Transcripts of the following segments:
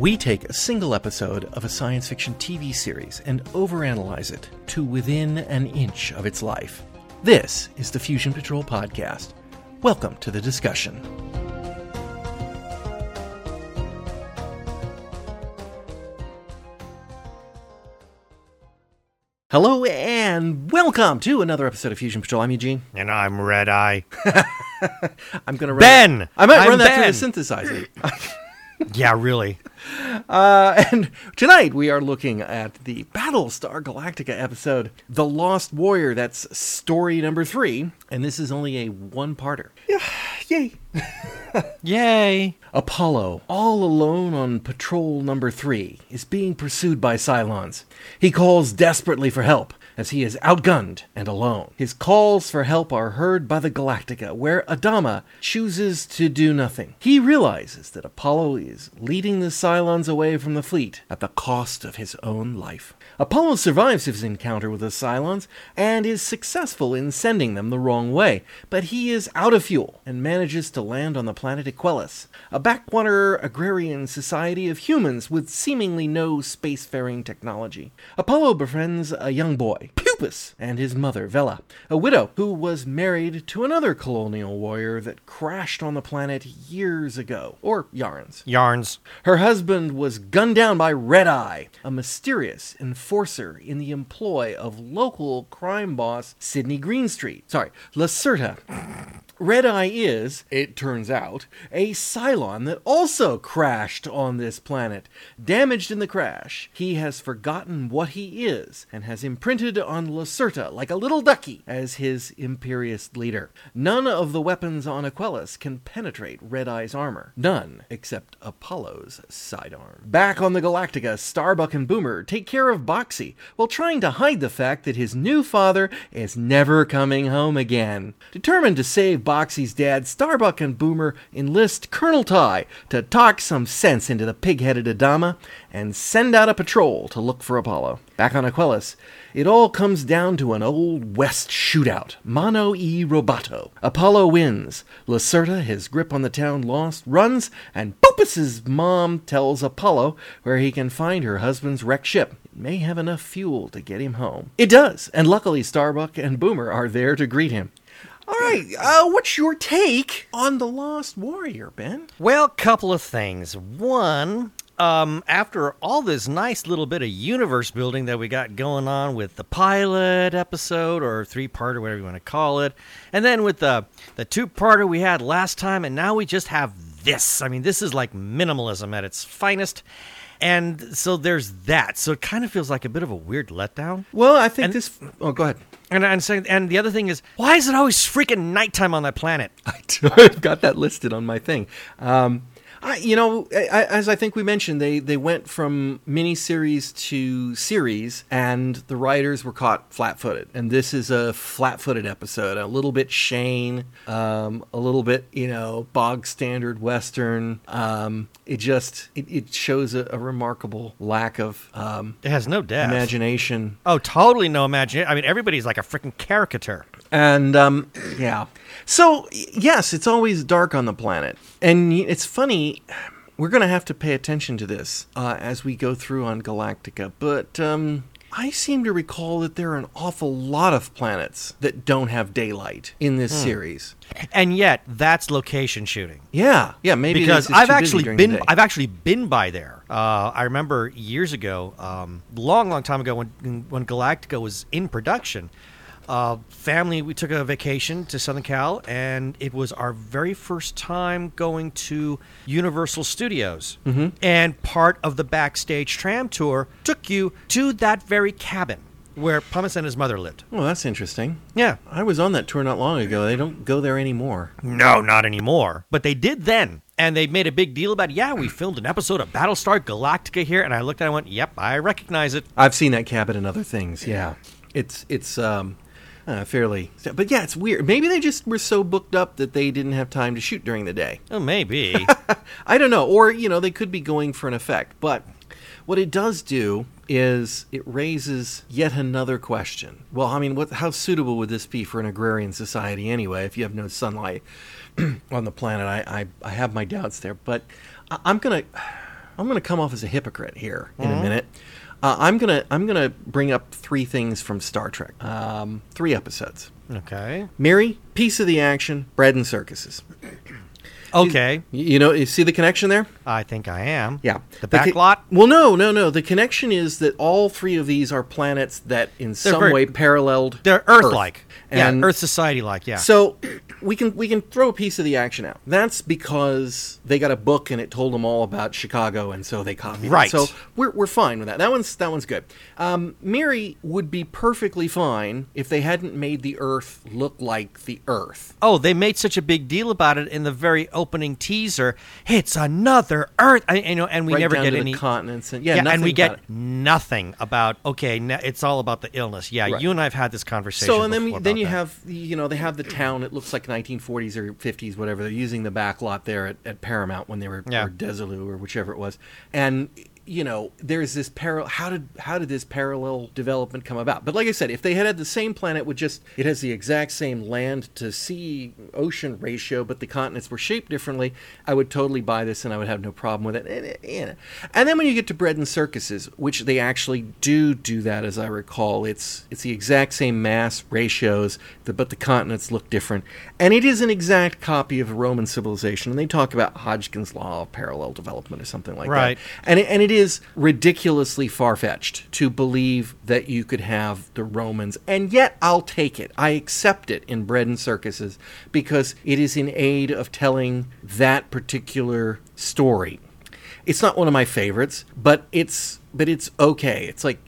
We take a single episode of a science fiction TV series and overanalyze it to within an inch of its life. This is the Fusion Patrol Podcast. Welcome to the discussion. Hello and welcome to another episode of Fusion Patrol. I'm Eugene. And I'm Red Eye. I'm gonna run Ben! I might I'm run that Ben. through the synthesizer. yeah, really. Uh, and tonight we are looking at the Battlestar Galactica episode, The Lost Warrior. That's story number three, and this is only a one-parter. Yeah, yay! Yay. Apollo, all alone on patrol number three, is being pursued by Cylons. He calls desperately for help as he is outgunned and alone. His calls for help are heard by the Galactica, where Adama chooses to do nothing. He realizes that Apollo is leading the Cylons away from the fleet at the cost of his own life. Apollo survives his encounter with the Cylons and is successful in sending them the wrong way, but he is out of fuel and manages to land on the planet Equellus, a backwater agrarian society of humans with seemingly no spacefaring technology. Apollo befriends a young boy, Puppis, and his mother, Vella, a widow who was married to another colonial warrior that crashed on the planet years ago, or Yarns. Yarns. Her husband was gunned down by Red Eye, a mysterious enforcer in the employ of local crime boss Sydney Greenstreet. Sorry, Lacerta. Red Eye is, it turns out, a Cylon that also crashed on this planet. Damaged in the crash, he has forgotten what he is and has imprinted on Lacerta like a little ducky as his imperious leader. None of the weapons on Equellus can penetrate Red Eye's armor. None except Apollo's sidearm. Back on the Galactica, Starbuck and Boomer take care of Boxey while trying to hide the fact that his new father is never coming home again. Determined to save Boxey's dad, Starbuck and Boomer enlist Colonel Tigh to talk some sense into the pig-headed Adama and send out a patrol to look for Apollo. Back on Equellus, it all comes down to an old West shootout. Mano e robato. Apollo wins. Lacerta, his grip on the town lost, runs, and Boopus's mom tells Apollo where he can find her husband's wrecked ship. It may have enough fuel to get him home. It does, and luckily Starbuck and Boomer are there to greet him. All right, uh, what's your take on the Lost Warrior, Ben? Well, couple of things. One, um, after all this nice little bit of universe building that we got going on with the pilot episode or three part or whatever you want to call it, and then with the the two parter we had last time, and now we just have this. I mean, this is like minimalism at its finest. And so there's that. So it kind of feels like a bit of a weird letdown. Well, I think And- this. Oh, go ahead. And and, and the other thing is, why is it always freaking nighttime on that planet? I've got that listed on my thing. Um, I, you know, I, as I think we mentioned, they they went from miniseries to series, and the writers were caught flat-footed. And this is a flat-footed episode, a little bit Shane, um, a little bit you know bog standard Western. Um, it just it, it shows a, a remarkable lack of um, It has no depth. imagination Oh, totally no imagination. I mean, everybody's like a freaking caricature. And um, yeah, so yes, it's always dark on the planet, and it's funny. We're gonna have to pay attention to this uh, as we go through on Galactica, but um, I seem to recall that there are an awful lot of planets that don't have daylight in this series. And yet, that's location shooting. Yeah, yeah, maybe because it's I've actually been. I've actually been by there. Uh, I remember years ago, um, long, long time ago, when when Galactica was in production. Uh, family, we took a vacation to Southern Cal, and it was our very first time going to Universal Studios. Mm-hmm. And part of the backstage tram tour took you to that very cabin where Pumice and his mother lived. Well, that's interesting. Yeah, I was on that tour not long ago. They don't go there anymore. No, not anymore. But they did then. And they made a big deal about, yeah, we filmed an episode of Battlestar Galactica here. And I looked at it and went, yep, I recognize it. I've seen that cabin and other things. Yeah, it's it's um, uh, fairly. But yeah, it's weird. Maybe they just were so booked up that they didn't have time to shoot during the day. Oh, maybe. I don't know, or you know, they could be going for an effect. But what it does do is it raises yet another question. Well, I mean, what? How suitable would this be for an agrarian society anyway? If you have no sunlight on the planet, I I, I have my doubts there. But I, I'm gonna. I'm going to come off as a hypocrite here in a minute. Uh, I'm gonna I'm gonna bring up three things from Star Trek. Um, three episodes. Okay. Miri, piece of the action, bread and circuses. Okay. You, know, you see the connection there? I think I am. Yeah. The co- back lot? Well, no, no, no. The connection is that all three of these are planets that in some very- way paralleled They're Earth-like. yeah, And- Earth society-like. Yeah. So we can we can throw a piece of the action out. That's because they got a book and it told them all about Chicago, and so they copied it. Right. So we're, we're fine with that. That one's that one's good. Um, Miri would be perfectly fine if they hadn't made the Earth look like the Earth. oh, they made such a big deal about it in the very opening teaser. It's another Earth. I, you know, and we right never get any continents and yeah, Yeah, and we get it. nothing about okay. it's all about the illness. Yeah, Right. you and I've had this conversation. So and then we, then you that. have you know they have the town. It looks like 1940s or 50s, whatever. They're using the back lot there at, at Paramount when they were Yeah. or Desilu or whichever it was. And you know there's this parallel. How did how did this parallel development come about? But like I said, if they had had the same planet with just it has the exact same land to sea ocean ratio, but the continents were shaped differently, I would totally buy this and I would have no problem with it. And, then when you get to bread and circuses, which they actually do do that, as I recall, it's it's the exact same mass ratios, but the continents look different, and it is an exact copy of Roman civilization. And they talk about Hodgkin's law of parallel development or something like Right. that. And it, and it is ridiculously far fetched to believe that you could have the Romans, and yet I'll take it. I accept it in bread and circuses because it is in aid of telling that particular story. It's not one of my favorites, but it's but it's okay. It's like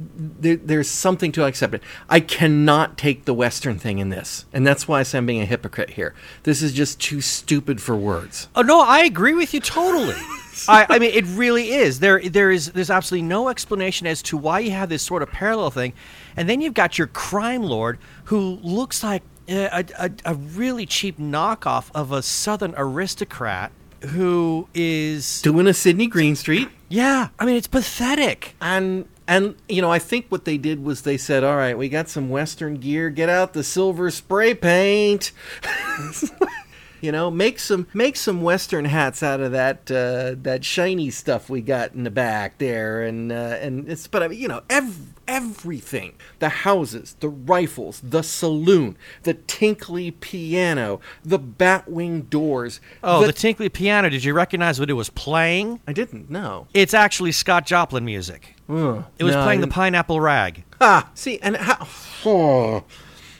there, there's something to accept it. I cannot take the Western thing in this, and that's why I say I'm being a hypocrite here. This is just too stupid for words. Oh no, I agree with you totally. I, I mean, it really is. There, there is. There's absolutely no explanation as to why you have this sort of parallel thing, and then you've got your crime lord who looks like a, a, a really cheap knockoff of a Southern aristocrat who is. Doing a Sydney Greenstreet. Yeah, I mean, it's pathetic. and and you know i think what they did was they said all right we got some western gear. Get out the silver spray paint you know make some make some western hats out of that uh, that shiny stuff we got in the back there and uh, and it's but I mean, you know ev- everything the houses the rifles the saloon the tinkly piano the batwing doors Oh, the, tinkly piano. Did you recognize what it was playing? i didn't know It's actually Scott Joplin music. Ugh. It was No, playing the Pineapple Rag. Ah, see, and how? Oh,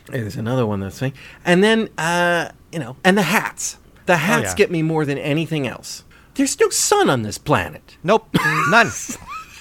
there's another one that's thing, and then uh, you know, and the hats. The oh, hats yeah. get me more than anything else. There's no sun on this planet. Nope, none.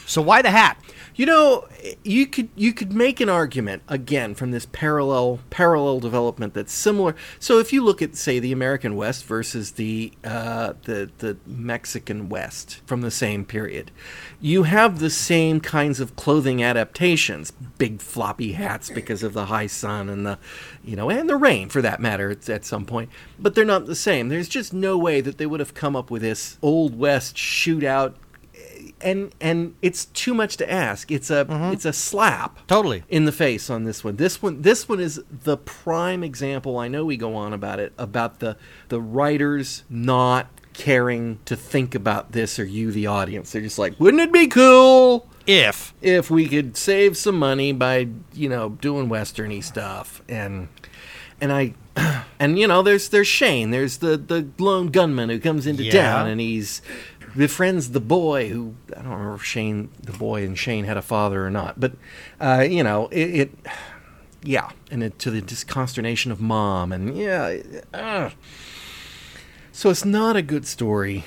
So why the hat? You know, you could you could make an argument again from this parallel parallel development that's similar. So if you look at say the American West versus the uh, the the Mexican West from the same period, you have the same kinds of clothing adaptations, big floppy hats because of the high sun and the you know and the rain for that matter at, at some point, but they're not the same. There's just no way that they would have come up with this old west shootout and and it's too much to ask. It's a mm-hmm. it's a slap Totally. in the face on this one. This one this one is the prime example. I know we go on about it about the the writers not caring to think about this or you the audience. They're just like, wouldn't it be cool If if we could save some money by you know doing westerny stuff and and I and you know there's there's Shane there's the the lone gunman who comes into Yeah. town and he's befriends the boy who I don't remember if Shane the boy and Shane had a father or not but uh, you know it, it yeah and it, to the disconsternation of mom and yeah uh. so it's not a good story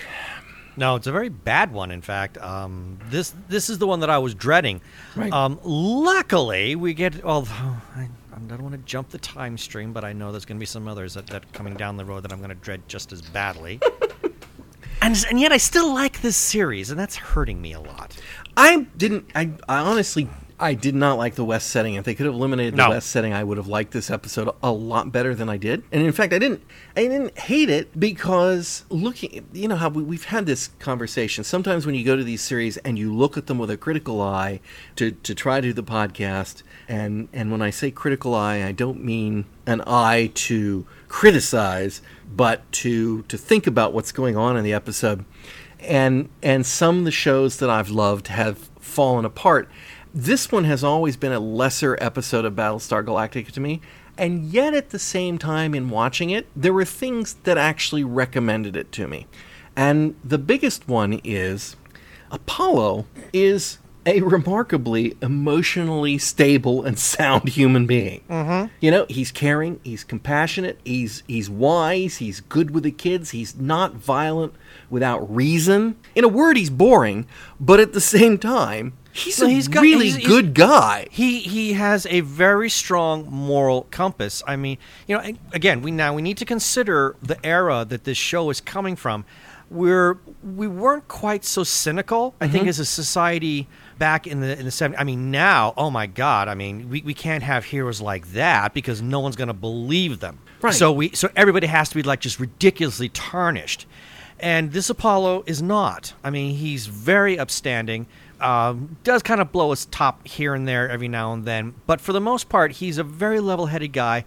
no, it's a very bad one. In fact, um, this this is the one that I was dreading. Right. Um, luckily, we get. Although I, I don't want to jump the time stream, but I know there's going to be some others that, that coming down the road that I'm going to dread just as badly. and and yet, I still like this series, and that's hurting me a lot. I didn't. I, I honestly, I did not like the West setting. If they could have eliminated the No. West setting, I would have liked this episode a lot better than I did. And in fact, I didn't. I didn't hate it because looking, you know how we, we've had this conversation. Sometimes when you go to these series and you look at them with a critical eye to to try to do the podcast, and and when I say critical eye, I don't mean an eye to criticize, but to to think about what's going on in the episode and and some of the shows that I've loved have fallen apart. This one has always been a lesser episode of Battlestar Galactica to me, and yet at the same time in watching it, there were things that actually recommended it to me. And the biggest one is Apollo is a remarkably emotionally stable and sound human being. Mm-hmm. You know, he's caring, he's compassionate, he's he's wise, he's good with the kids, he's not violent without reason. In a word, he's boring, but at the same time, he's No, a he's got- really he's- he's- good guy. he he has a very strong moral compass. I mean, you know, again, we now we need to consider the era that this show is coming from. We're we weren't quite so cynical. I Mm-hmm. think as a society back in the in the 70s. I mean, now, oh my god, I mean, we, we can't have heroes like that because no one's going to believe them. Right. So we so everybody has to be like just ridiculously tarnished. And this Apollo is not. I mean, he's very upstanding. Um, does kind of blow his top here and there every now and then, but for the most part, he's a very level-headed guy.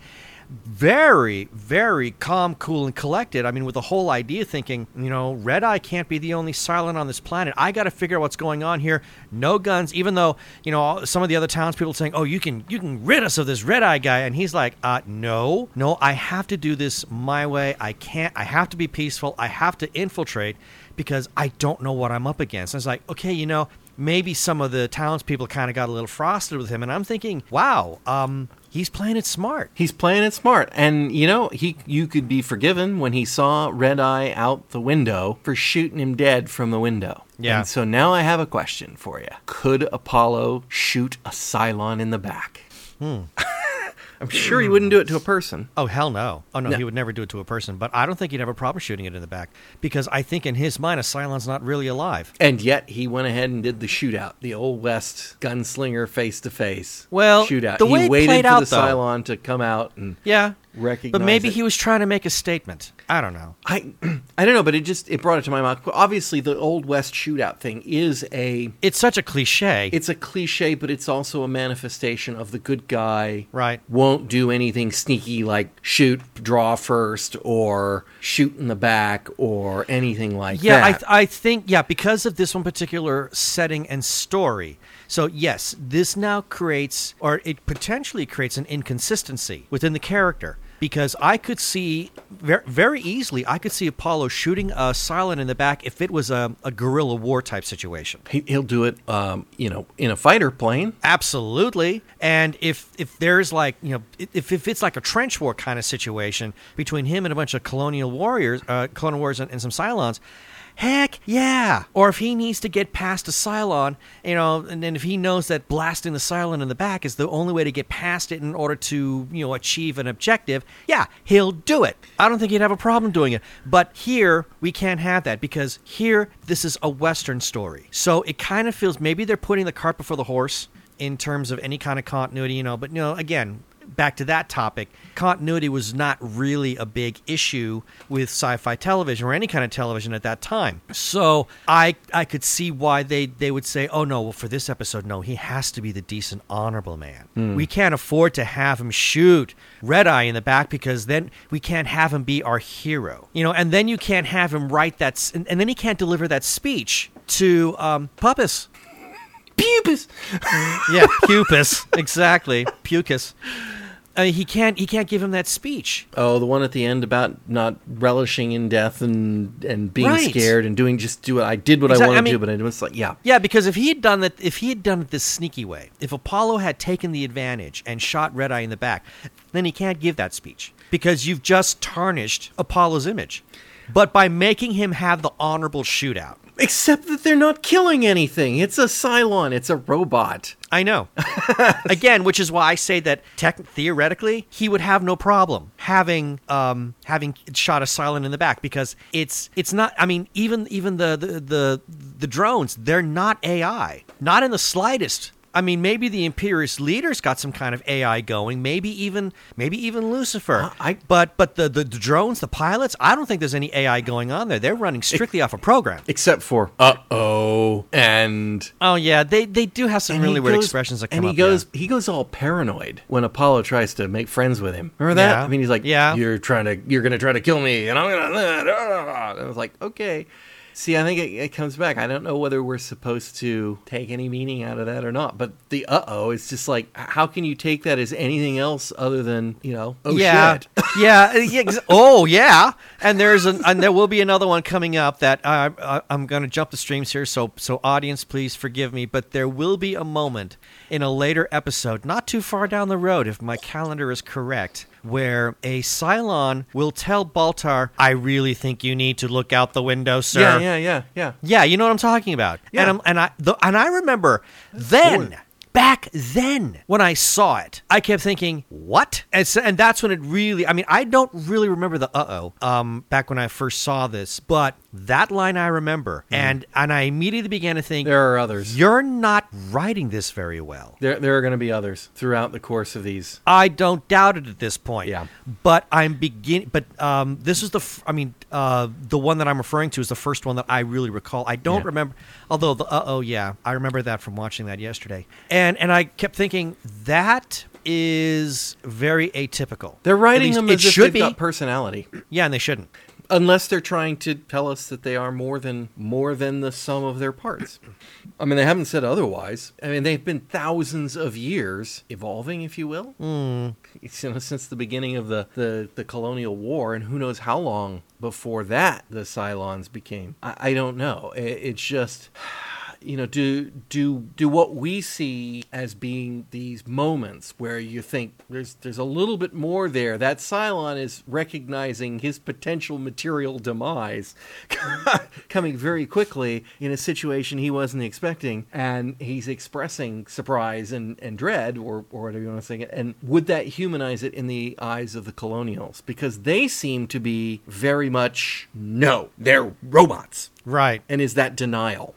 Very, very calm, cool, and collected. I mean, with the whole idea thinking, you know, Red Eye can't be the only Cylon on this planet. I got to figure out what's going on here. No guns, even though you know some of the other townspeople saying, "Oh, you can you can rid us of this Red Eye guy," and he's like, "Uh, no, no, I have to do this my way. I can't. I have to be peaceful. I have to infiltrate because I don't know what I'm up against." And it's like, okay, you know, maybe some of the townspeople kind of got a little frosted with him, and I'm thinking, wow, um, he's playing it smart. He's playing it smart, and you know he. You could be forgiven when he saw Red Eye out the window for shooting him dead from the window. Yeah. And so now I have a question for you: Could Apollo shoot a Cylon in the back? Hmm. I'm sure he wouldn't do it to a person. Oh hell no! Oh no, No. he would never do it to a person. But I don't think he'd have a problem shooting it in the back because I think in his mind a Cylon's not really alive. And yet he went ahead and did the shootout, the old west gunslinger face to face. Well, shootout. the way he it waited played for out, the though- Cylon to come out and Yeah, recognize. but maybe it. he was trying to make a statement. I don't know. I I don't know, but it just it brought it to my mind. Obviously, the old west shootout thing is a It's such a cliche. it's a cliche, but it's also a manifestation of the good guy. Right. Won't do anything sneaky like shoot, draw first, or shoot in the back, or anything like yeah, I, that. th- I think yeah because of this one particular setting and story. So yes, this now creates or it potentially creates an inconsistency within the character because I could see very, very easily I could see Apollo shooting a Cylon in the back if it was a, a guerrilla war type situation. he, he'll do it, um, you know, in a fighter plane. Absolutely. And if if there's like you know if if it's like a trench war kind of situation between him and a bunch of colonial warriors, uh, colonial warriors and, and some Cylons. Heck yeah! Or if he needs to get past a Cylon, you know, and then if he knows that blasting the Cylon in the back is the only way to get past it in order to, you know, achieve an objective, yeah, he'll do it. I don't think he'd have a problem doing it. But here, we can't have that because here, this is a Western story. So it kind of feels maybe they're putting the cart before the horse in terms of any kind of continuity, you know, but, you know, again, back to that topic, continuity was not really a big issue with sci-fi television or any kind of television at that time. So I I could see why they they would say, "Oh no, well for this episode, no, he has to be the decent, honorable man. We can't afford to have him shoot Red Eye in the back because then we can't have him be our hero, you know. And then you can't have him write that, and, and then he can't deliver that speech to um, Puppis. Pubis. Yeah, Pupus, exactly, Pucus. I mean, he can't he can't give him that speech. Oh, the one at the end about not relishing in death and and being Right. scared and doing just do it. I did what Exact- I wanted I mean- to do, but it was like, yeah, Yeah, because if he had done that, if he had done it this sneaky way, if Apollo had taken the advantage and shot Red Eye in the back, then he can't give that speech because you've just tarnished Apollo's image. But by making him have the honorable shootout, except that they're not killing anything. It's a Cylon. It's a robot. I know. Again, which is why I say that tech, theoretically he would have no problem having um, having shot a Cylon in the back because it's it's not. I mean, even even the the the, the drones they're not AI, not in the slightest. I mean, maybe the Imperious leaders got some kind of AI going. Maybe even maybe even Lucifer. Uh, I- but but the, the the drones, the pilots, I don't think there's any AI going on there. They're running strictly off a program. Except for uh oh, and Oh yeah, they they do have some and he really weird expressions that come and he up. goes yeah. he goes all paranoid when Apollo tries to make friends with him. Remember that? Yeah. I mean, he's like, Yeah. you're trying to you're gonna try to kill me, and I'm gonna." And I was like, okay. See, I think it, it comes back. I don't know whether we're supposed to take any meaning out of that or not. But the uh oh, it's just like, how can you take that as anything else other than you know, oh yeah, shit. yeah, yeah. ex- Oh, yeah. And there's an, and there will be another one coming up that I, I, I'm going to jump the streams here. So, so audience, please forgive me, but there will be a moment in a later episode, not too far down the road, if my calendar is correct, where a Cylon will tell Baltar, "I really think you need to look out the window, sir." Yeah, yeah, yeah, yeah. Yeah, you know what I'm talking about. Yeah. And, I'm, and I the, and I remember then. Back then, when I saw it, I kept thinking, "What?" And, so, and that's when it really. I mean, I don't really remember the "uh oh" um, back when I first saw this, but that line I remember, and and I immediately began to think, Mm-hmm. There are others. "You're not writing this very well." There, there are going to be others throughout the course of these. I don't doubt it at this point. Yeah. But I'm beginning. But um, this is the. F- I mean, uh, the one that I'm referring to is the first one that I really recall. I don't Yeah. remember. Although the uh oh yeah, I remember that from watching that yesterday. And and I kept thinking that is very atypical. They're writing them it if should they've be. got personality, yeah, and they shouldn't. Unless they're trying to tell us that they are more than more than the sum of their parts. I mean, they haven't said otherwise. I mean, they've been thousands of years evolving, if you will, It's, you know, since the beginning of the, the, the colonial war, and who knows how long before that the Cylons became. I, I don't know. It, it's just. You know, do do do what we see as being these moments where you think there's there's a little bit more there. That Cylon is recognizing his potential material demise coming very quickly in a situation he wasn't expecting, and he's expressing surprise and, and dread, or, or whatever you want to say. And would that humanize it in the eyes of the colonials? Because they seem to be very much no, they're robots. Right. And is that denial?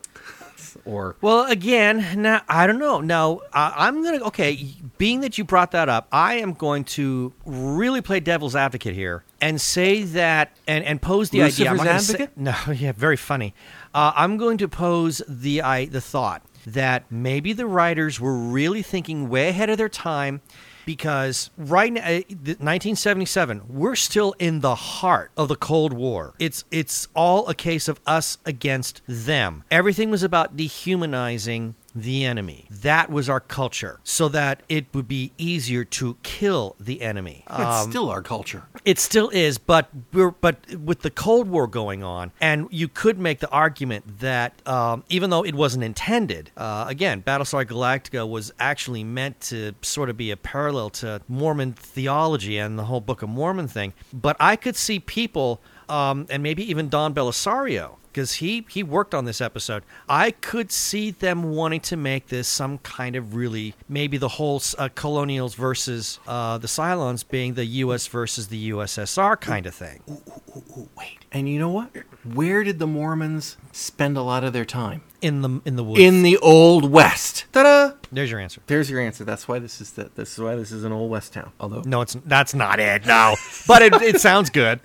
Or Well, again, now I don't know. Now I I'm gonna okay. Being that you brought that up, I am going to really play devil's advocate here and say that and and pose the idea. Lucifer's say- advocate? no, yeah, very funny. Uh, I'm going to pose the I the thought that maybe the writers were really thinking way ahead of their time. Because right now, uh, 1977, we're still in the heart of the Cold War. It's it's all a case of us against them. Everything was about dehumanizing the enemy. That was our culture, so that it would be easier to kill the enemy. it's Um, still our culture. it still is, but we're but with the Cold War going on, and you could make the argument that um, even though it wasn't intended, uh, again, Battlestar Galactica was actually meant to sort of be a parallel to Mormon theology and the whole Book of Mormon thing. But I could see people, um, and maybe even Don Bellisario. Because he, he worked on this episode. I could see them wanting to make this some kind of really, maybe the whole uh, colonials versus uh, the Cylons being the U.S. versus the USSR kind of thing. Ooh, wait. And you know what? Where did the Mormons spend a lot of their time? In the in the woods. In the Old West. Ta-da! There's your answer. There's your answer. That's why this is the, this is why this is an Old West town. Although No, it's that's not it. No, but it, it sounds good.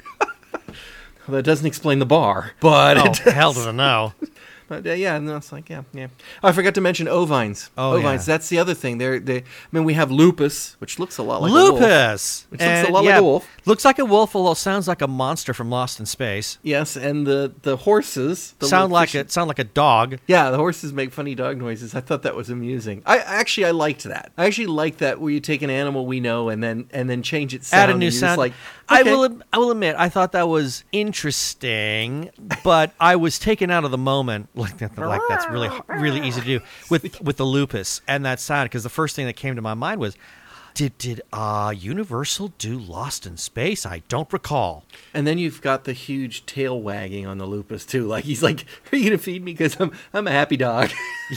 That doesn't explain the bar. But Oh, it hell to the no. But uh, yeah, no, it's like yeah, yeah. Oh, I forgot to mention ovines. Oh, ovines. yeah. That's the other thing. They're they. I mean, we have lupus, which looks a lot like a wolf. Lupus, Which looks a lot like a wolf. Looks like a wolf, although sounds like a monster from Lost in Space. Yes, and the the horses the sound like it. Sound like a dog. Yeah, the horses make funny dog noises. I thought that was amusing. I actually I liked that. I actually like that where you take an animal we know and then and then change its sound. Add a new sound. Like I will. I will admit, I thought that was interesting, but I was taken out of the moment. Like that. Like that's really really easy to do with with the lupus and that sound. Because the first thing that came to my mind was, did did uh Universal do Lost in Space? I don't recall. And then you've got the huge tail wagging on the lupus too. Like he's like, "Are you gonna feed me? Because I'm I'm a happy dog."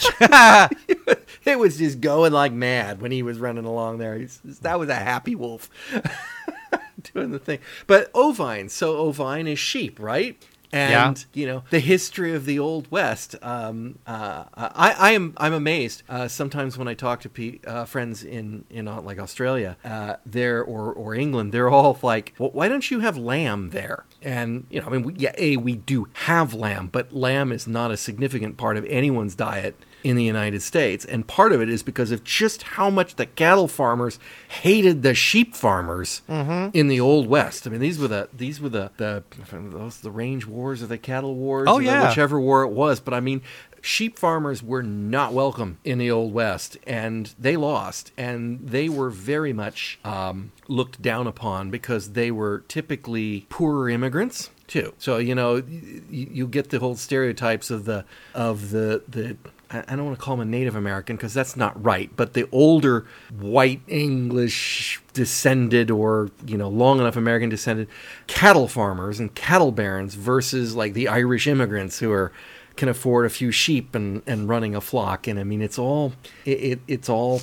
it was just going like mad when he was running along there. He's, that was a happy wolf doing the thing. But ovine, so ovine is sheep, right? And you know the history of the old west. Um, uh, I, I am I'm amazed. Uh, sometimes when I talk to pe- uh, friends in in uh, like Australia, uh, there or or England, they're all like, well, "Why don't you have lamb there?" And you know, I mean, we, yeah, a we do have lamb, but lamb is not a significant part of anyone's diet in the United States. And part of it is because of just how much the cattle farmers hated the sheep farmers Mm-hmm. in the old West. I mean, these were the these were the the those the range wars or the cattle wars. Oh, yeah. whichever war it was. But I mean, sheep farmers were not welcome in the old West, and they lost, and they were very much um, looked down upon because they were typically poorer immigrants too. So you know, you, you get the whole stereotypes of the of the the. I don't want to call him a Native American because that's not right, but the older white English descended or, you know, long enough American descended cattle farmers and cattle barons versus like the Irish immigrants who are can afford a few sheep and, and running a flock. And I mean, it's all it, it it's all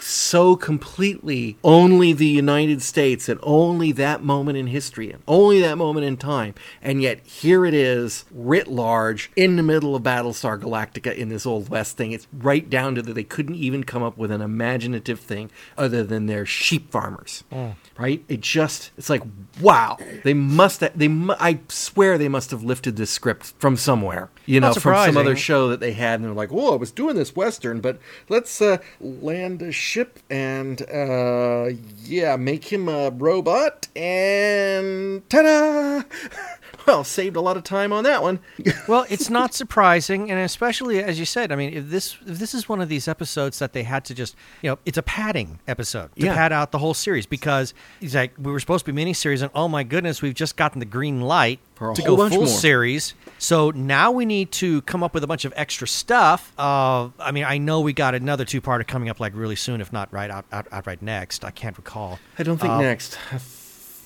so completely only the United States and only that moment in history and only that moment in time. And yet here it is, writ large, in the middle of Battlestar Galactica in this Old West thing. It's right down to that they couldn't even come up with an imaginative thing other than their sheep farmers. Right? It just, it's like, wow. They must, have, they, mu- I swear they must have lifted this script from somewhere. You know, from some other show that they had, and they're like, "Whoa, I was doing this western, but let's uh, land a ship and uh, yeah, make him a robot and ta-da!" well, saved a lot of time on that one. well, it's not surprising, and especially as you said, I mean, if this if this is one of these episodes that they had to just, you know, it's a padding episode to Yeah. pad out the whole series because he's like, we were supposed to be miniseries, and oh my goodness, we've just gotten the green light For a to whole go bunch full more. series. So now we need to come up with a bunch of extra stuff. Uh, I mean, I know we got another two parter coming up like really soon, if not right out, out, out right next. I can't recall. I don't think Uh, next.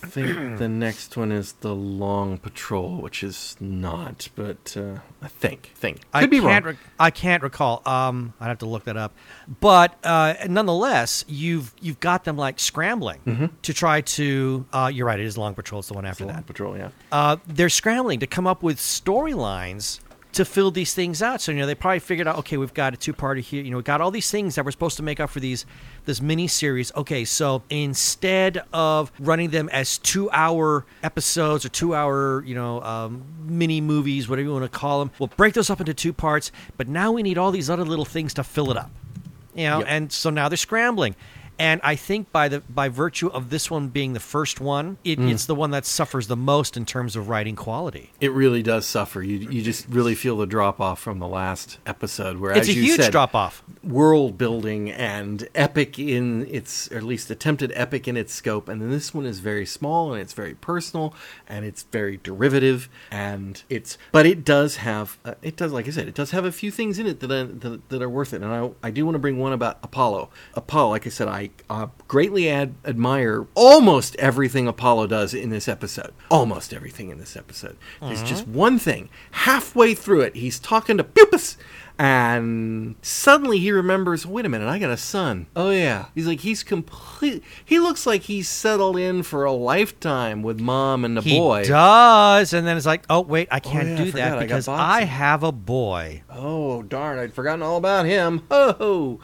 I think the next one is the Long Patrol, which is not, but uh, I think think could I be can't wrong. Re- I can't recall. Um, I'd have to look that up. But uh, nonetheless, you've you've got them like scrambling to try to. Uh, you're right. It is Long Patrol. It's the one after Long that. Patrol, yeah. Uh, they're scrambling to come up with storylines to fill these things out. So you know they probably figured out, okay, we've got a two-parter here. You know, we got all these things that we're supposed to make up for these this mini series. Okay, so instead of running them as two-hour episodes or two-hour, you know, um, mini movies, whatever you want to call them, we'll break those up into two parts. But now we need all these other little things to fill it up. You know, Yep. and so now they're scrambling. And I think by the by virtue of this one being the first one, it, Mm. it's the one that suffers the most in terms of writing quality. It really does suffer. You you just really feel the drop off from the last episode, where It's a huge said, drop off. world building and epic in its, or at least attempted epic in its scope. And then this one is very small and it's very personal and it's very derivative and it's, but it does have, uh, it does, like I said, it does have a few things in it that are, that, that are worth it. And I, I do want to bring one about Apollo. Apollo, like I said, I uh, greatly ad- admire almost everything Apollo does in this episode. Almost everything in this episode. There's just one thing. Halfway through it, he's talking to Puppis and suddenly he remembers wait a minute i got a son oh yeah he's like he's complete he looks like he's settled in for a lifetime with mom and the He boy does, and then it's like, oh wait, I can't yeah, I do forgot, I that got because boxing. I have a boy. oh darn i'd forgotten all about him oh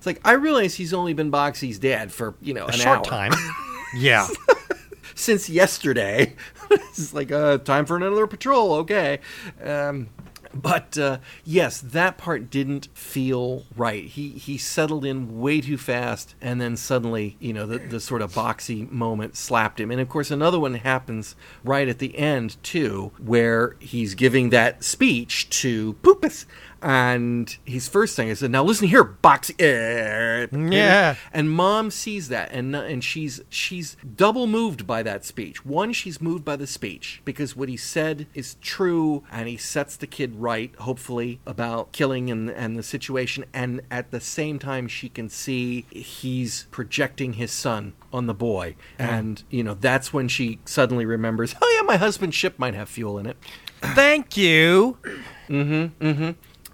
it's like i realize he's only been boxey's dad for you know A an short hour. time. yeah. since yesterday. it's like uh, time for another patrol. Okay, um, but uh, yes, that part didn't feel right. He he settled in way too fast, and then suddenly, you know, the, the sort of boxey moment slapped him. And of course, another one happens right at the end too, where he's giving that speech to Poopus. And his first thing is, "Now listen here, boxey." eh, Yeah. and mom sees that and and she's she's double moved by that speech one she's moved by the speech because what he said is true and he sets the kid right hopefully about killing and and the situation and at the same time she can see he's projecting his son on the boy and you know that's when she suddenly remembers oh yeah my husband's ship might have fuel in it Thank you.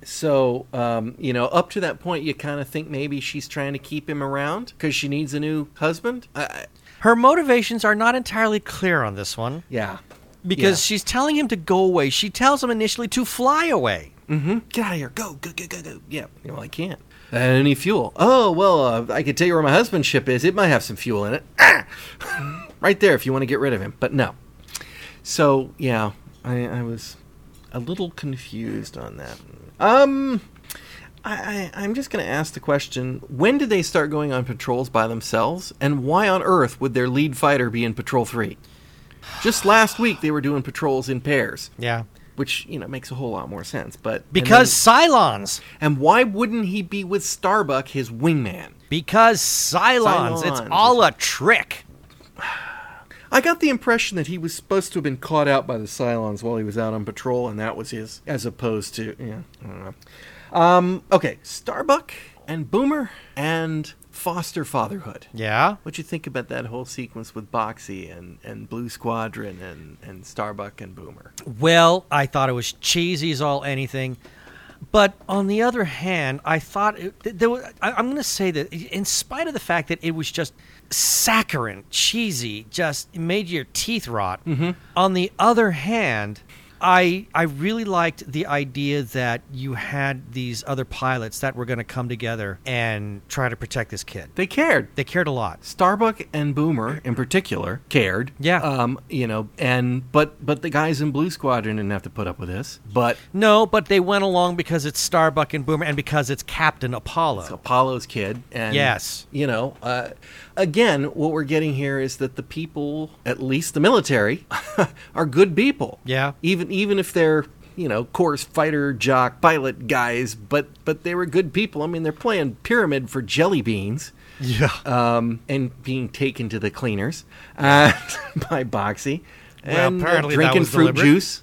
So, um, you know, up to that point, you kind of think maybe she's trying to keep him around because she needs a new husband. I, Her motivations are not entirely clear on this one yeah. because Yeah. she's telling him to go away. She tells him initially to fly away. Mm-hmm. Get out of here. Go, go, go, go, go. Yeah. You know, I can't. Uh, any fuel? Oh, well, uh, I could tell you where my husband's ship is. It might have some fuel in it. Ah! right there if you want to get rid of him. But no. So, yeah, I, I was a little confused on that. Um, I, I, I'm just going to ask the question: When did they start going on patrols by themselves, and why on earth would their lead fighter be in Patrol Three? Just last week, they were doing patrols in pairs, Yeah. which you know makes a whole lot more sense. But and Because then- Cylons. and why wouldn't he be with Starbuck, his wingman? Because Cylons. It's all a trick. I got the impression that he was supposed to have been caught out by the Cylons while he was out on patrol, and that was his, as opposed to yeah. I don't know. Um, okay, Starbuck and Boomer and foster fatherhood. Yeah. What you think about that whole sequence with Boxey and, and Blue Squadron and, and Starbuck and Boomer? Well, I thought it was cheesy as all anything. But on the other hand, I thought it, there was, I, I'm going to say that in spite of the fact that it was just saccharine, cheesy, just made your teeth rot. On the other hand, I I really liked the idea that you had these other pilots that were going to come together and try to protect this kid. They cared. They cared a lot. Starbuck and Boomer, in particular, cared. Yeah. Um, you know, and but but the guys in Blue Squadron didn't have to put up with this. But No, but they went along because it's Starbuck and Boomer and because it's Captain Apollo. It's Apollo's kid, and Yes. you know, uh, again, what we're getting here is that the people, at least the military, are good people. Yeah. even even if they're you know course fighter jock pilot guys, but but they were good people. I mean, they're playing pyramid for jelly beans. yeah. Um, and being taken to the cleaners uh, by Boxey, Well, and uh, apparently drinking fruit deliberate. juice.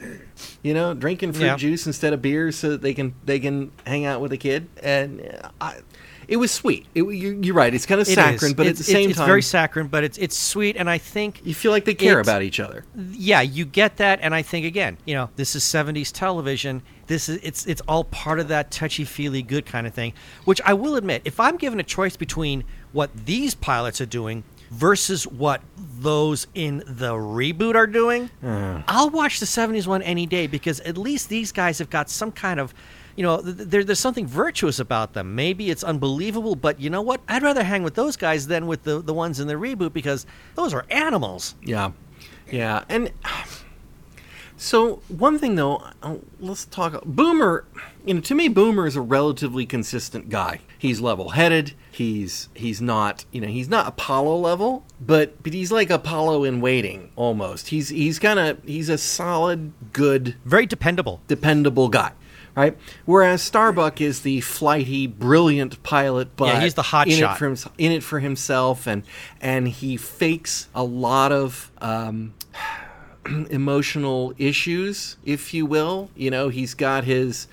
You know, drinking fruit Yeah. juice instead of beer, so that they can they can hang out with a kid. And uh, I, it was sweet. It, you're, you're right. It's kind of It saccharine, is. but It's- at the same it's, time, it's very saccharine, but it's it's sweet, and I think you feel like they care about each other. yeah, you get that, and I think again, you know, this is '70s television. This is it's it's all part of that touchy feely good kind of thing. Which I will admit, if I'm given a choice between what these pilots are doing versus what those in the reboot are doing, mm. I'll watch the '70s one any day because at least these guys have got some kind of you know, th- th- there, there's something virtuous about them. Maybe it's unbelievable, but you know what? I'd rather hang with those guys than with the, the ones in the reboot because those are animals. Yeah, yeah, and so one thing though, uh, let's talk. Boomer, you know, to me, Boomer is a relatively consistent guy. He's level-headed. He's he's not, you know, he's not Apollo level, but but he's like Apollo in waiting almost. He's he's kind of he's a solid, good, Very dependable. dependable guy. Right, whereas Starbuck is the flighty, brilliant pilot, but Yeah, he's the hot in shot. It for in it for himself, and and he fakes a lot of um, emotional issues, if you will. You know, he's got his.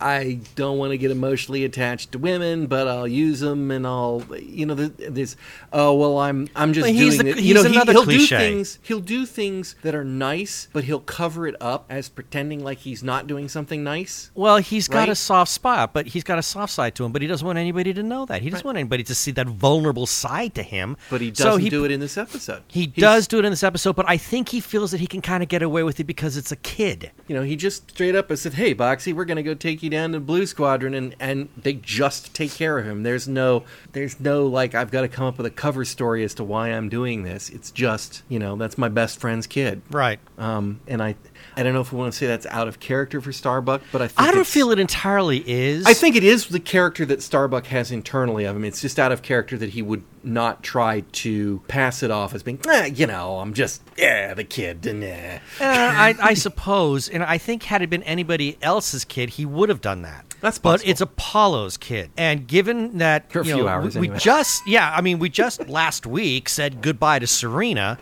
I don't want to get emotionally attached to women, but I'll use them, and I'll, you know, this. Oh well, I'm, I'm just Well, doing the- it. You he's know, he, cliche. do things. He'll do things that are nice, but he'll cover it up as pretending like he's not doing something nice. Well, he's got Right? a soft spot, but he's got a soft side to him. But he doesn't want anybody to know that. He doesn't want anybody to see that vulnerable side to him. But he doesn't he, do it in this episode. He He's- does do it in this episode, but I think he feels that he can kind of get away with it because it's a kid. You know, he just straight up said, "Hey, Boxey, we're going to go take you down to Blue Squadron," and and they just take care of him. There's no, there's no like I've got to come up with a cover story as to why I'm doing this. It's just, you know, that's my best friend's kid. Right. Um, and I, I don't know if we want to say that's out of character for Starbuck, but I think I don't feel it entirely is. I think it is the character that Starbuck has internally of him. It's just out of character that he would not try to pass it off as being, eh, you know, I'm just, yeah, the kid, and eh. Uh, I, I suppose, and I think had it been anybody else's kid, he would have done that. That's but it's Apollo's kid, and given that For a you few know, hours we, we just yeah, I mean, we just last week said goodbye to Serena,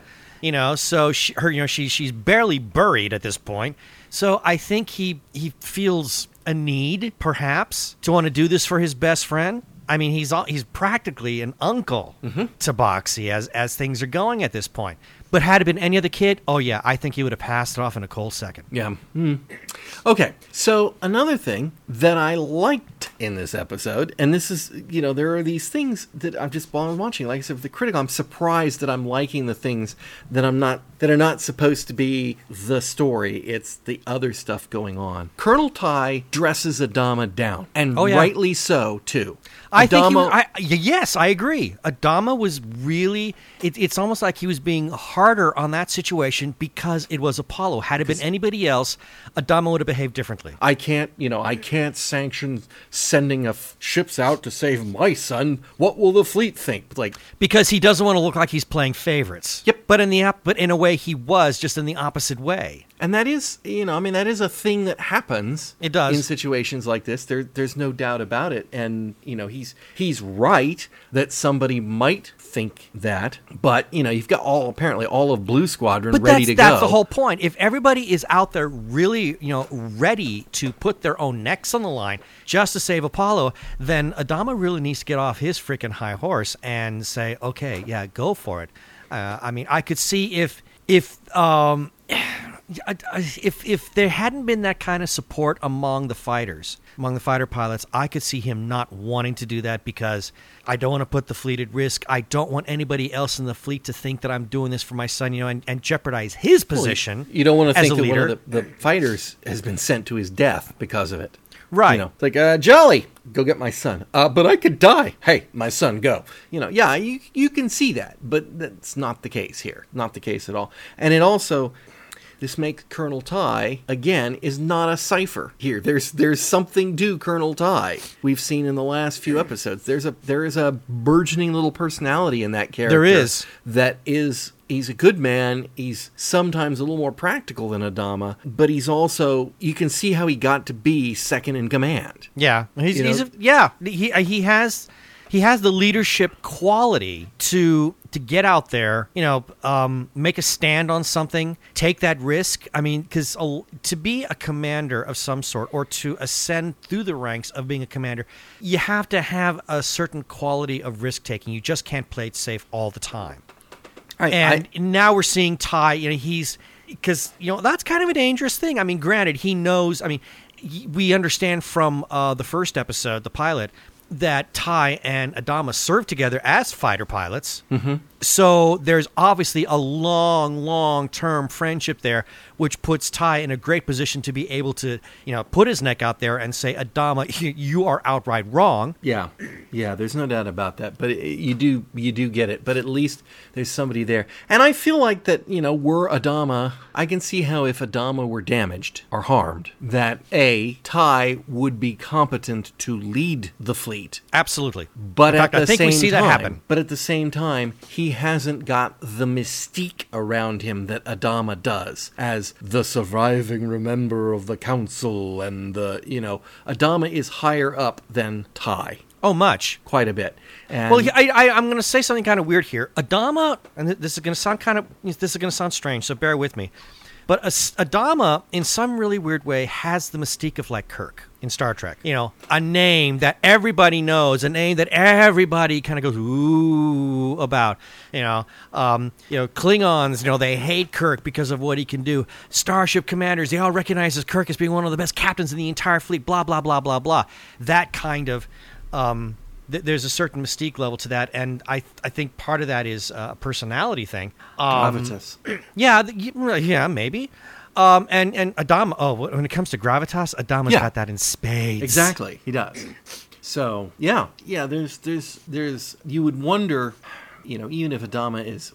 you know, so she, her you know she she's barely buried at this point. So I think he he feels a need, perhaps, to want to do this for his best friend. I mean, he's all, he's practically an uncle Mm-hmm. to Boxey as as things are going at this point. But had it been any other kid, oh yeah, I think he would have passed it off in a cold second. Yeah. Hmm. Okay. So another thing that I liked in this episode, and this is, you know, there are these things that I'm just while I'm watching. Like I said, with the critical, I'm surprised that I'm liking the things that I'm not that are not supposed to be the story. It's the other stuff going on. Colonel Tigh dresses Adama down, and Oh, yeah. rightly so too. I think he, I, yes, I agree. Adama was really. It, it's almost like he was being harder on that situation because it was Apollo. Had it been anybody else, Adama would have behaved differently. I can't, you know, I can't sanction sending a f- ships out to save my son. What will the fleet think? Like, because he doesn't want to look like he's playing favorites. Yep. But in the op- but in a way he was just in the opposite way. and that is, you know, I mean, that is a thing that happens. It does. in situations like this. There, there's no doubt about it. And you know, he's he's right that somebody might think that, but you know, you've got all apparently all of Blue Squadron But ready to that's go. That's the whole point. If everybody is out there really, you know, ready to put their own necks on the line just to save Apollo, then Adama really needs to get off his freaking high horse and say, okay, yeah, go for it. Uh, I mean, I could see if if um, if if there hadn't been that kind of support among the fighters, among the fighter pilots, I could see him not wanting to do that because I don't want to put the fleet at risk. I don't want anybody else in the fleet to think that I'm doing this for my son, you know, and, and jeopardize his position. You don't want to think that one of the, the fighters has been sent to his death because of it. Right. You know, it's like, uh, Jolly, go get my son. Uh, but I could die. Hey, my son, go. You know, yeah, you, you can see that, but that's not the case here. Not the case at all. And it also, this makes Colonel Tigh, again, is not a cipher here. There's there's something to Colonel Tigh. We've seen in the last few episodes. There's a there is a burgeoning little personality in that character. There is. that is he's a good man. He's sometimes a little more practical than Adama, but he's also you can see how he got to be second in command. Yeah, he's, You he's a, yeah he uh, he has he has the leadership quality to to get out there, you know, um, make a stand on something, take that risk. I mean, because to be a commander of some sort or to ascend through the ranks of being a commander, you have to have a certain quality of risk taking. You just can't play it safe all the time. I, And now we're seeing Tigh. You know, he's because you know that's kind of a dangerous thing. I mean, granted, he knows. I mean, we understand from uh, the first episode, the pilot, that Tigh and Adama served together as fighter pilots. Mm-hmm. So there's obviously a long, long term friendship there, which puts Tigh in a great position to be able to, you know, put his neck out there and say, Adama, you are outright wrong. Yeah, yeah. There's no doubt about that. But it, you do you do get it. But at least there's somebody there. And I feel like that you know were Adama. I can see how if Adama were damaged or harmed, that a Tigh would be competent to lead the fleet. Absolutely. But in at fact, the I think same we see time, that happen. But at the same time, he hasn't got the mystique around him that Adama does as the surviving member of the council and the you know Adama is higher up than Tigh Oh, much. quite a bit. And Well, I, I, I'm going to say something kind of weird here. Adama, and this is going to sound kind of, this is going to sound strange, so bear with me. But Adama, in some really weird way, has the mystique of like Kirk in Star Trek. You know, a name that everybody knows, a name that everybody kind of goes ooh about. You know, um, you know, Klingons, you know, they hate Kirk because of what he can do. Starship commanders, they all recognize as Kirk as being one of the best captains in the entire fleet. Blah blah blah blah blah. That kind of. Um, th- there's a certain mystique level to that, and I I think part of that is uh, a personality thing. Um, gravitas. yeah, th- yeah, maybe. Um, and and Adama. Oh, when it comes to gravitas, Adama's Yeah. got that in spades. Exactly, he does. So yeah, yeah. There's there's there's you would wonder, you know, even if Adama is.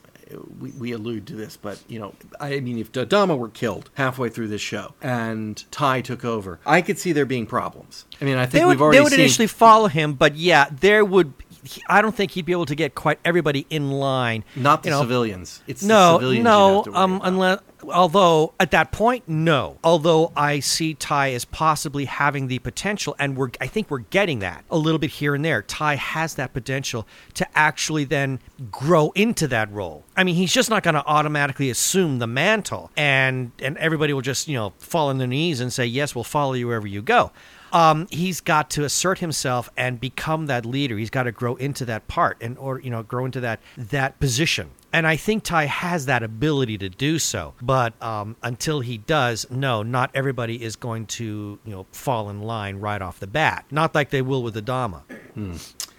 We, we allude to this, but you know, I mean, if Adama were killed halfway through this show and Tigh took over, I could see there being problems. I mean, I think They would, we've already they would seen. initially follow him, but yeah, there would. I don't think he'd be able to get quite everybody in line. Not the you know. civilians. It's the No, civilians no. have to worry Um, unless, although at that point, no. Although I see Tigh as possibly having the potential, and we're, I think we're getting that a little bit here and there. Tigh has that potential to actually then grow into that role. I mean, he's just not going to automatically assume the mantle, and and everybody will just you know fall on their knees and say, "Yes, we'll follow you wherever you go." um, he's got to assert himself and become that leader. He's got to grow into that part and or you know grow into that that position. And I think Tigh has that ability to do so. But um, until he does, no, not everybody is going to you know fall in line right off the bat. Not like they will with Adama.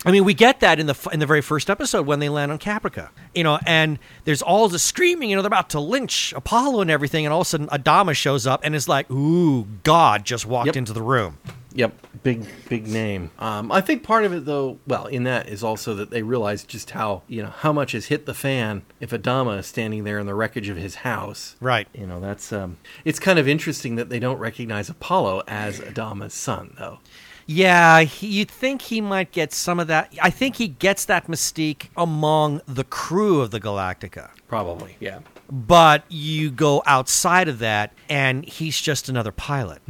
I mean, we get that in the in the very first episode when they land on Caprica, you know, and there's all the screaming, you know, they're about to lynch Apollo and everything, and all of a sudden Adama shows up and is like, "Ooh, God just walked Yep. into the room." Yep, big big name. Um, I think part of it, though, well, in that is also that they realize just how you know how much has hit the fan if Adama is standing there in the wreckage of his house. Right. You know, that's um, it's kind of interesting that they don't recognize Apollo as Adama's son, though. Yeah, he, you'd think he might get some of that. I think he gets that mystique among the crew of the Galactica. Probably, yeah. But you go outside of that, and he's just another pilot.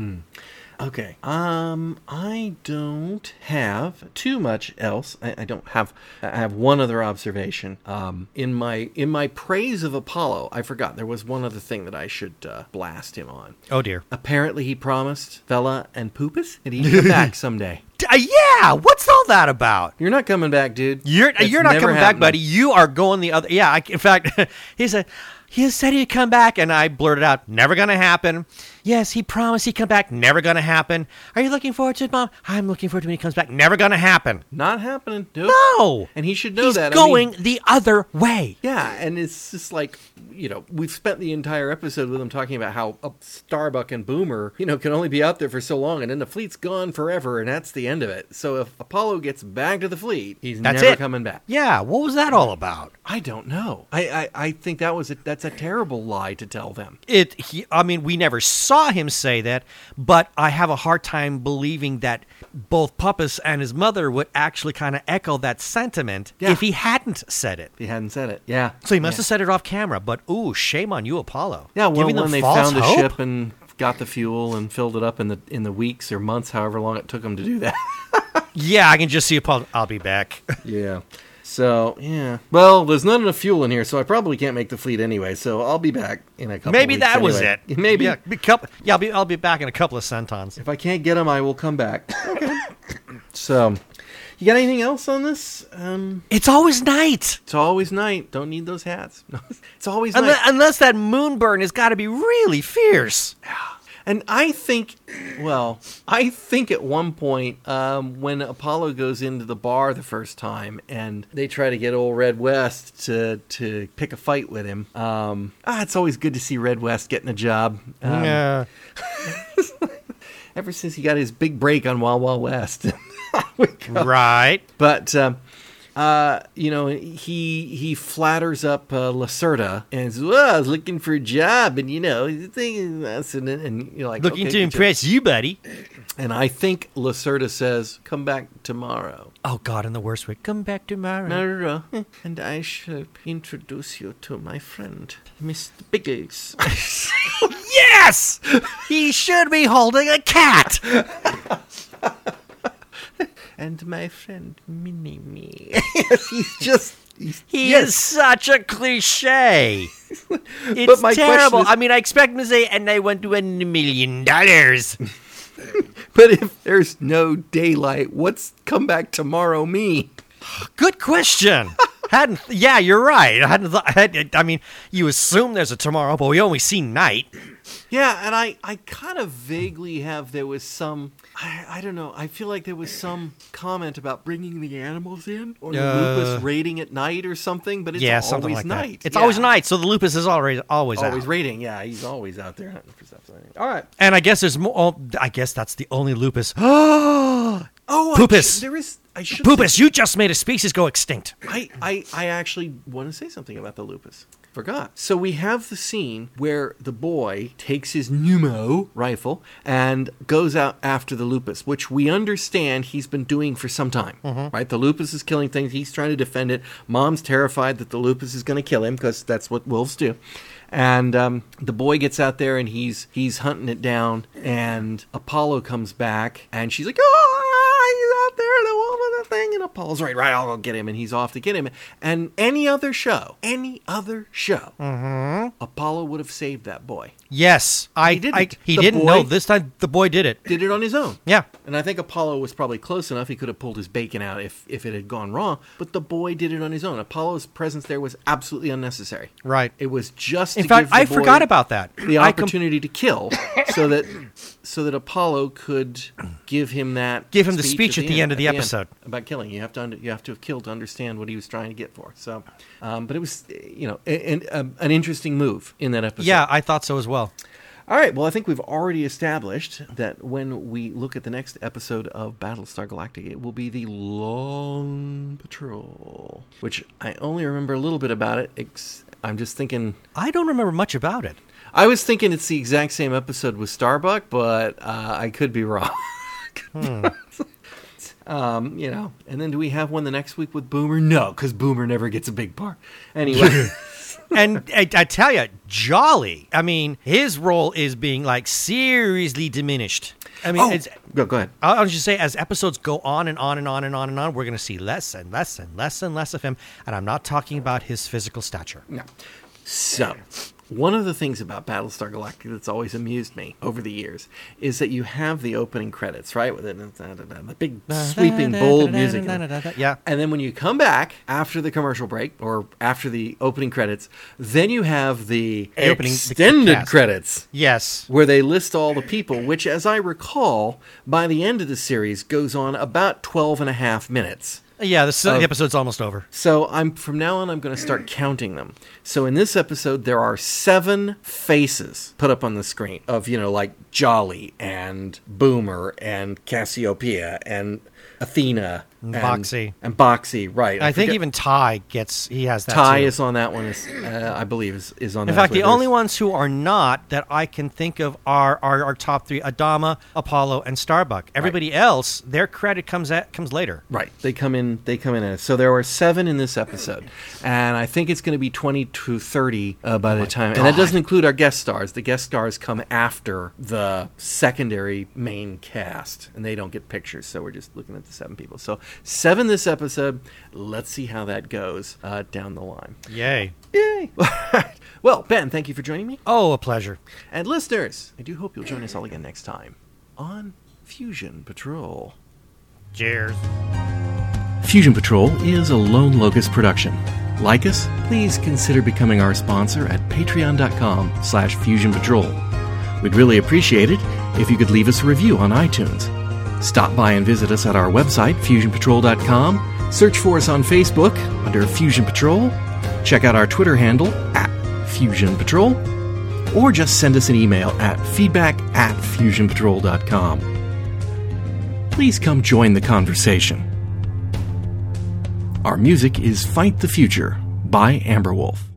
Okay. Um, I don't have too much else. I, I don't have. I have one other observation. Um, in my in my praise of Apollo, I forgot there was one other thing that I should uh, blast him on. Oh dear. Apparently, he promised Vella and Puppis that he'd come back someday. Uh, yeah, what's all that about? You're not coming back, dude. You're That's you're not coming back, buddy. You are going the other. Yeah, I, in fact, he said he said he'd come back, and I blurted out, "Never gonna happen." Yes, he promised he'd come back. Never gonna happen. Are you looking forward to it, Mom? I'm looking forward to when he comes back. Never gonna happen. Not happening. Nope. No, And he should know he's that. I mean- going the other way. Yeah, and it's just like you know we've spent the entire episode with him talking about how Starbuck and Boomer you know can only be out there for so long, and then the fleet's gone forever, and that's the end of it. So if Apollo gets back to the fleet, he's That's never it. coming back. Yeah, what was that all about? I don't know. I, I I think that was a, that's a terrible lie to tell them. It. He, I mean, we never saw him say that, but I have a hard time believing that both Puppis and his mother would actually kind of echo that sentiment Yeah. if he hadn't said it. If he hadn't said it, yeah. So he must yeah. have said it off camera. But ooh, shame on you, Apollo. Yeah, well, when they found the hope? ship and got the fuel and filled it up in the in the weeks or months, however long it took them to do that. Yeah, I can just see Apollo. I'll be back. Yeah. So yeah. Well, there's not enough fuel in here, so I probably can't make the fleet anyway. So I'll be back in a couple. Maybe that was it. Maybe. Yeah, be couple, yeah I'll be I'll be back in a couple of centons. If I can't get them, I will come back. Okay. so, you got anything else on this? Um, It's always night. it's always night. Don't need those hats. it's always Unless, night. unless that moon burn has got to be really fierce. And I think, well, I think at one point um, when Apollo goes into the bar the first time and they try to get old Red West to to pick a fight with him. Um, ah, it's always good to see Red West getting a job. Um, yeah. Ever since he got his big break on Wild Wild West. Right. But um, uh, you know, he he flatters up uh, Lacerda and says, "Well, I was looking for a job, and you know, the thing is and, and you're like Looking okay, to impress you, buddy. And I think Lacerda says, "Come back tomorrow." Oh God, in the worst way. Come back tomorrow. Tomorrow, and I shall introduce you to my friend, Mr. Biggs. Yes, he should be holding a cat. and my friend Mini-Me. he's just. He's, He yes. is such a cliche. It's my question terrible. is- I mean, I expect him to say, "And I want to win a million dollars." But if there's no daylight, what's come back tomorrow mean? Good question. hadn't. Yeah, you're right. I hadn't. Thought, I, had, I mean, you assume there's a tomorrow, but we only see night. Yeah, and I, I kind of vaguely have there was some I, I don't know I feel like there was some comment about bringing the animals in or the Uh, lupus raiding at night or something, but it's yeah, always something like night. that. It's Yeah. always night, so the lupus is always always, Always out. raiding. Yeah, he's always out there hunting for stuff. All right. And I guess there's more. Oh, I guess that's the only lupus. Oh, Oh, I Poopus. should- there is. I should. Poopus, you just made a species go extinct. I, I, I actually want to say something about the lupus. Forgot. So we have the scene where the boy takes his pneumo rifle and goes out after the lupus, which we understand he's been doing for some time. Right? The lupus is killing things. He's trying to defend it. Mom's terrified that the lupus is going to kill him because that's what wolves do. And um, the boy gets out there and he's he's hunting it down. And Apollo comes back and she's like, "Oh, he's out there, the wolf of the thing." And Apollo's right, right. I'll go get him, and he's off to get him. And any other show, any other show, mm-hmm. Apollo would have saved that boy. Yes, I He didn't. I, he The didn't know this time. The boy did it. Did it on his own. Yeah. And I think Apollo was probably close enough. He could have pulled his bacon out if, if it had gone wrong. But the boy did it on his own. Apollo's presence there was absolutely unnecessary. Right. It was just In fact, I forgot about that. the I com- opportunity to kill, so that so that Apollo could give him that Give him the speech at the end of the at episode. about killing. You have to under, you have to have killed to understand what he was trying to get for. So, um, but it was you know an, an, an interesting move in that episode. yeah, I thought so as well. All right. Well, I think we've already established that when we look at the next episode of Battlestar Galactica, it will be the Long Patrol, which I only remember a little bit about it. Ex- I'm just thinking. I don't remember much about it. I was thinking it's the exact same episode with Starbuck, but uh, I could be wrong. um, you know, and then do we have one the next week with Boomer? No, because Boomer never gets a big part. Anyway, and I, I tell you, Jolly. I mean, his role is being like seriously diminished. I mean, oh, it's, go go ahead. I'll I'll just say, as episodes go on and on and on and on and on, we're going to see less and less and less and less of him. And I'm not talking about his physical stature. No. So, one of the things about Battlestar Galactica that's always amused me over the years is that you have the opening credits, right? With the, the big sweeping, bold music. Yeah. And then when you come back after the commercial break or after the opening credits, then you have the, The opening- extended cast. credits Yes. where they list all the people, which, as I recall, by the end of the series goes on about 12 and a half minutes. Yeah. The, Oh. the episode's almost over. So I'm from now on I'm going to start counting them. So in this episode there are 7 faces put up on the screen of, you know, like Jolly and Boomer and Cassiopeia and Athena and Boxey. And Boxey, right. I, think even Tigh gets he has that. Tigh too. is on that one is, uh, I believe is, is on In that fact, the only ones who are not that I can think of are are our top three: Adama, Apollo, and Starbuck. Everybody else, their credit comes at comes later. Right. They come in. They come in. So there were seven in this episode, and I think it's going to be twenty to thirty uh, by the time. And that doesn't include our guest stars. The guest stars come after the secondary main cast, and they don't get pictures. So we're just looking at the seven people. So seven this episode. Let's see how that goes uh, down the line. Yay! Yay! well, Ben, thank you for joining me. Oh, a pleasure. And listeners, I do hope you'll join us all again next time on Fusion Patrol. Cheers. Fusion Patrol is a Lone Locust production. Like us? Please consider becoming our sponsor at patreon.com slash fusion patrol. We'd really appreciate it if you could leave us a review on iTunes. Stop by and visit us at our website, fusionpatrol.com. Search for us on Facebook under Fusion Patrol. Check out our Twitter handle at Fusion Patrol. Or just send us an email at feedback at fusionpatrol.com. Please come join the conversation. Our music is Fight the Future by Amber Wolf.